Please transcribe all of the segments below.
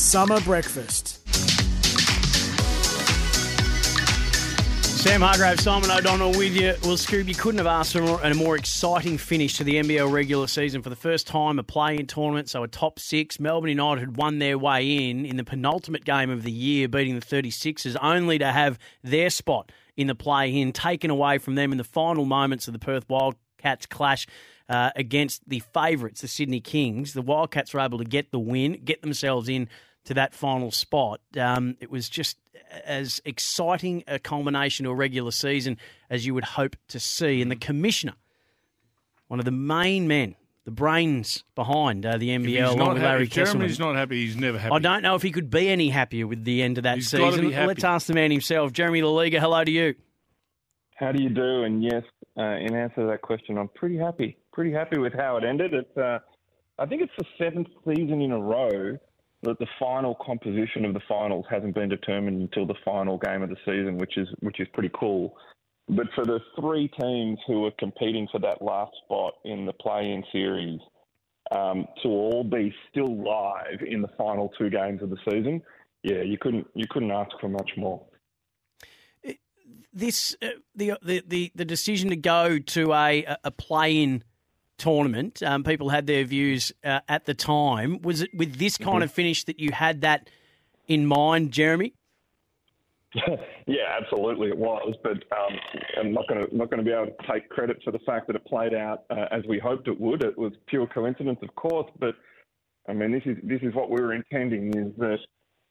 Summer breakfast. Sam Hargrave, Simon O'Donnell with you. Well, Scoob, you couldn't have asked for a more, exciting finish to the NBL regular season. For the first time, a play-in tournament, so a top six. Melbourne United had won their way in in the penultimate game of the year, beating the 36ers, only to have their spot in the play-in taken away from them in the final moments of the Perth Wildcats clash uh, against the favourites, the Sydney Kings. The Wildcats were able to get the win, get themselves in to that final spot. Um, it was just as exciting a culmination to a regular season as you would hope to see. And the commissioner, one of the main men, the brains behind uh, the NBL, along with Larry if Jeremy's Kestelman. not happy, he's never happy. I don't know if he could be any happier with the end of that He's season. be happy. Let's ask the man himself. Jeremy Loeliger, hello to you. How do you do? And yes, uh, in answer to that question, I'm pretty happy. Pretty happy with how it ended. It's, uh, I think it's the seventh season in a row that the final composition of the finals hasn't been determined until the final game of the season, which is which is pretty cool. But for the three teams who are competing for that last spot in the play-in series, um, to all be still live in the final two games of the season, yeah, you couldn't you couldn't ask for much more. This uh, the, the the the decision to go to a a play-in tournament. Um, people had their views uh, at the time. Was it with this kind Mhm. of finish that you had that in mind, Jeremy? yeah, absolutely, it was. But um, I'm not going to not going to be able to take credit for the fact that it played out uh, as we hoped it would. It was pure coincidence, of course. But I mean, this is this is what we were intending: is that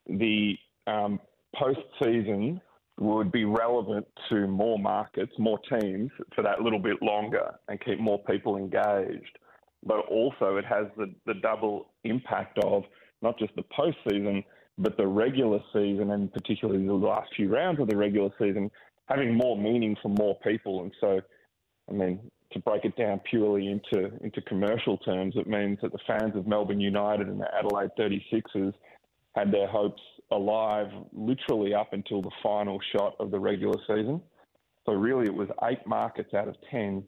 the um, postseason would be relevant to more markets, more teams for that little bit longer, and keep more people engaged. But also, it has the, the double impact of not just the postseason, but the regular season, and particularly the last few rounds of the regular season, having more meaning for more people. And so, I mean, to break it down purely into into commercial terms, it means that the fans of Melbourne United and the Adelaide 36ers had their hopes alive literally up until the final shot of the regular season. So really, it was eight markets out of ten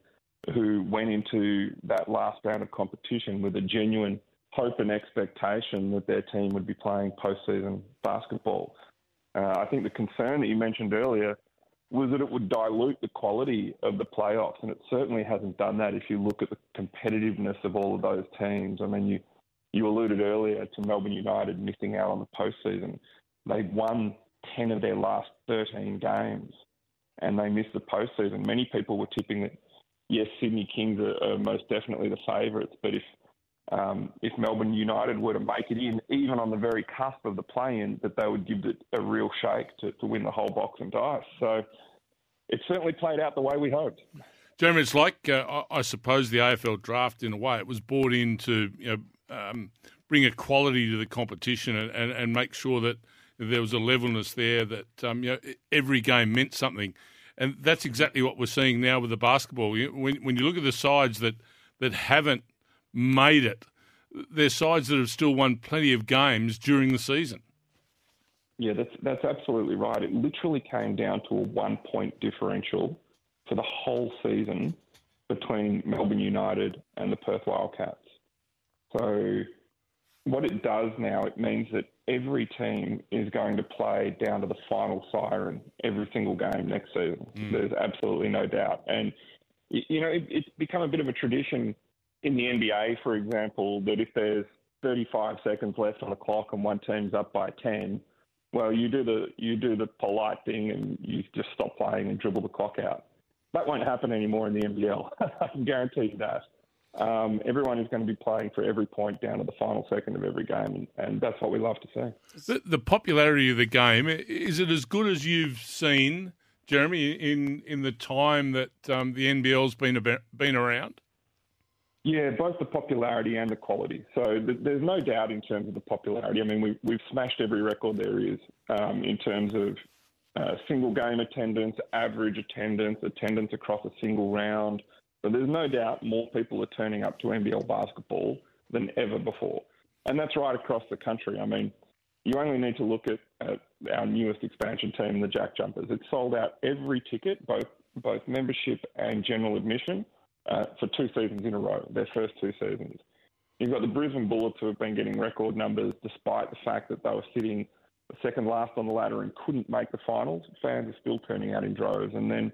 who went into that last round of competition with a genuine hope and expectation that their team would be playing postseason basketball. Uh, I think the concern that you mentioned earlier was that it would dilute the quality of the playoffs, and it certainly hasn't done that if you look at the competitiveness of all of those teams. I mean, you you alluded earlier to Melbourne United missing out on the postseason. They'd won 10 of their last 13 games and they missed the postseason. Many people were tipping that, yes, Sydney Kings are, are most definitely the favourites, but if um, if Melbourne United were to make it in, even on the very cusp of the play-in, that they would give it a real shake to, to win the whole box and dice. So it certainly played out the way we hoped. Jeremy, it's like uh, I I suppose the AFL draft in a way. It was bought into you know, um, bring equality to the competition and, and, and make sure that there was a levelness there that um, you know, every game meant something. And that's exactly what we're seeing now with the basketball. When, when you look at the sides that, that haven't made it, they're sides that have still won plenty of games during the season. Yeah, that's that's absolutely right. It literally came down to a one point differential for the whole season between Melbourne United and the Perth Wildcats. So what it does now, it means that every team is going to play down to the final siren every single game next season. Mm. There's absolutely no doubt. And you know, it, it's become a bit of a tradition in the NBA, for example, that if there's 35 seconds left on the clock and one team's up by 10, well, you do the you do the polite thing and you just stop playing and dribble the clock out. That won't happen anymore in the NBL. I can guarantee you that. Um, everyone is going to be playing for every point down to the final second of every game, and, and that's what we love to see. The, the popularity of the game is it as good as you've seen, Jeremy, in in the time that um, the NBL's been about, been around? Yeah, both the popularity and the quality. So th- there's no doubt in terms of the popularity. I mean, we, we've smashed every record there is um, in terms of uh, single game attendance, average attendance, attendance across a single round. So there's no doubt more people are turning up to NBL basketball than ever before. And that's right across the country. I mean, you only need to look at, at our newest expansion team, the Jack Jumpers. It sold out every ticket, both both membership and general admission, uh, for two seasons in a row, their first two seasons. You've got the Brisbane Bullets who have been getting record numbers despite the fact that they were sitting second last on the ladder and couldn't make the finals. Fans are still turning out in droves. And then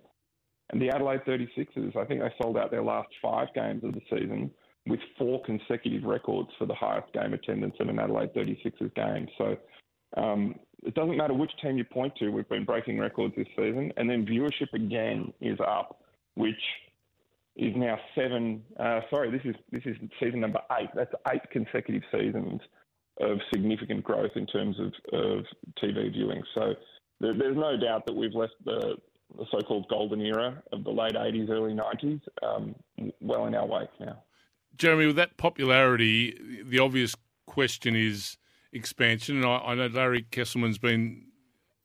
and the Adelaide 36ers, I think they sold out their last five games of the season with four consecutive records for the highest game attendance in an Adelaide 36ers game. So um, it doesn't matter which team you point to, we've been breaking records this season. And then viewership again is up, which is now seven. Uh, sorry, this is this is season number eight. That's eight consecutive seasons of significant growth in terms of, of TV viewing. So there, there's no doubt that we've left the, the, so-called golden era of the late 80s, early 90s um, well in our wake now. Jeremy, with that popularity, the obvious question is expansion. And I, I know Larry Kestelman's been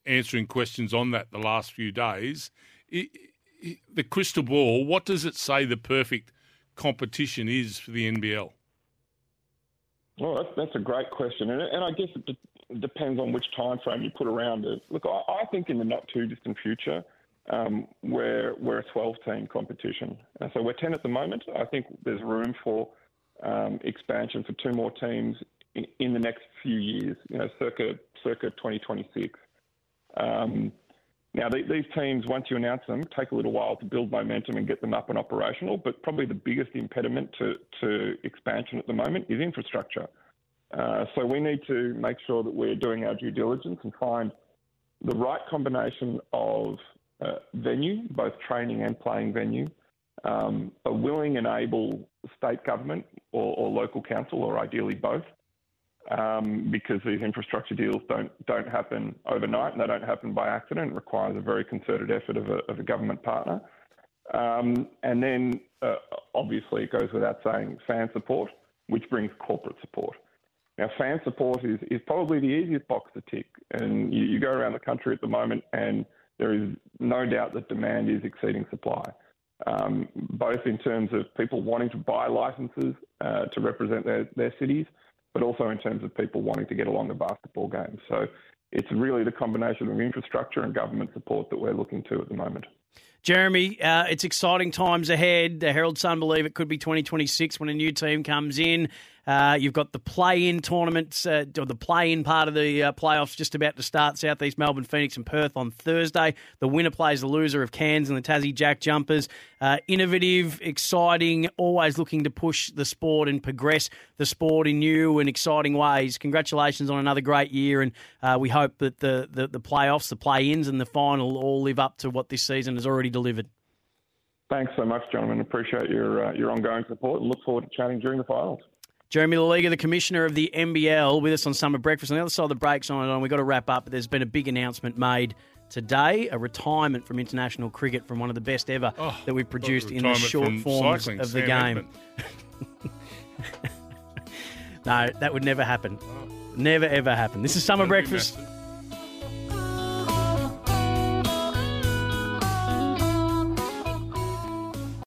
answering questions on that the last few days. It, it, the crystal ball, what does it say the perfect competition is for the NBL? Well, that's, that's a great question, and, and I guess it de- depends on which time frame you put around it. Look, I, I think in the not too distant future, um, we're we're a 12 team competition, so we're 10 at the moment. I think there's room for um, expansion for two more teams in, in, the next few years. You know, circa circa 2026. Um, now, these teams, once you announce them, take a little while to build momentum and get them up and operational. But probably the biggest impediment to, to expansion at the moment is infrastructure. Uh, so we need to make sure that we're doing our due diligence and find the right combination of uh, venue, both training and playing venue, um, a willing and able state government or, or local council, or ideally both, um, because these infrastructure deals don't don't happen overnight and they don't happen by accident. It requires a very concerted effort of a, of a government partner. Um, and then, uh, obviously, it goes without saying, fan support, which brings corporate support. Now, fan support is, is probably the easiest box to tick. And you, you go around the country at the moment, and there is no doubt that demand is exceeding supply. Um, both in terms of people wanting to buy licenses uh, to represent their, their cities, but also in terms of people wanting to get along to basketball games. So it's really the combination of infrastructure and government support that we're looking to at the moment. Jeremy, uh, it's exciting times ahead. The Herald Sun believe it could be 2026 when a new team comes in. Uh, you've got the play-in tournaments, uh, or the play-in part of the uh, playoffs just about to start. Southeast Melbourne, Phoenix, and Perth on Thursday. The winner plays the loser of Cairns and the Tassie Jack Jumpers. Uh, innovative, exciting, always looking to push the sport and progress the sport in new and exciting ways. Congratulations on another great year, and uh, we hope that the, the, the playoffs, the play-ins, and the final all live up to what this season has already delivered. Thanks so much, gentlemen. Appreciate your uh, your ongoing support and look forward to chatting during the finals. Jeremy Loeliger, the commissioner of the NBL, with us on Summer Breakfast. On the other side of the breaks on and on, we've got to wrap up. But there's been a big announcement made today, a retirement from international cricket from one of the best ever oh, that we've produced in the short forms cycling, of the game. no, that would never happen. Oh. Never ever happen. This is Summer Breakfast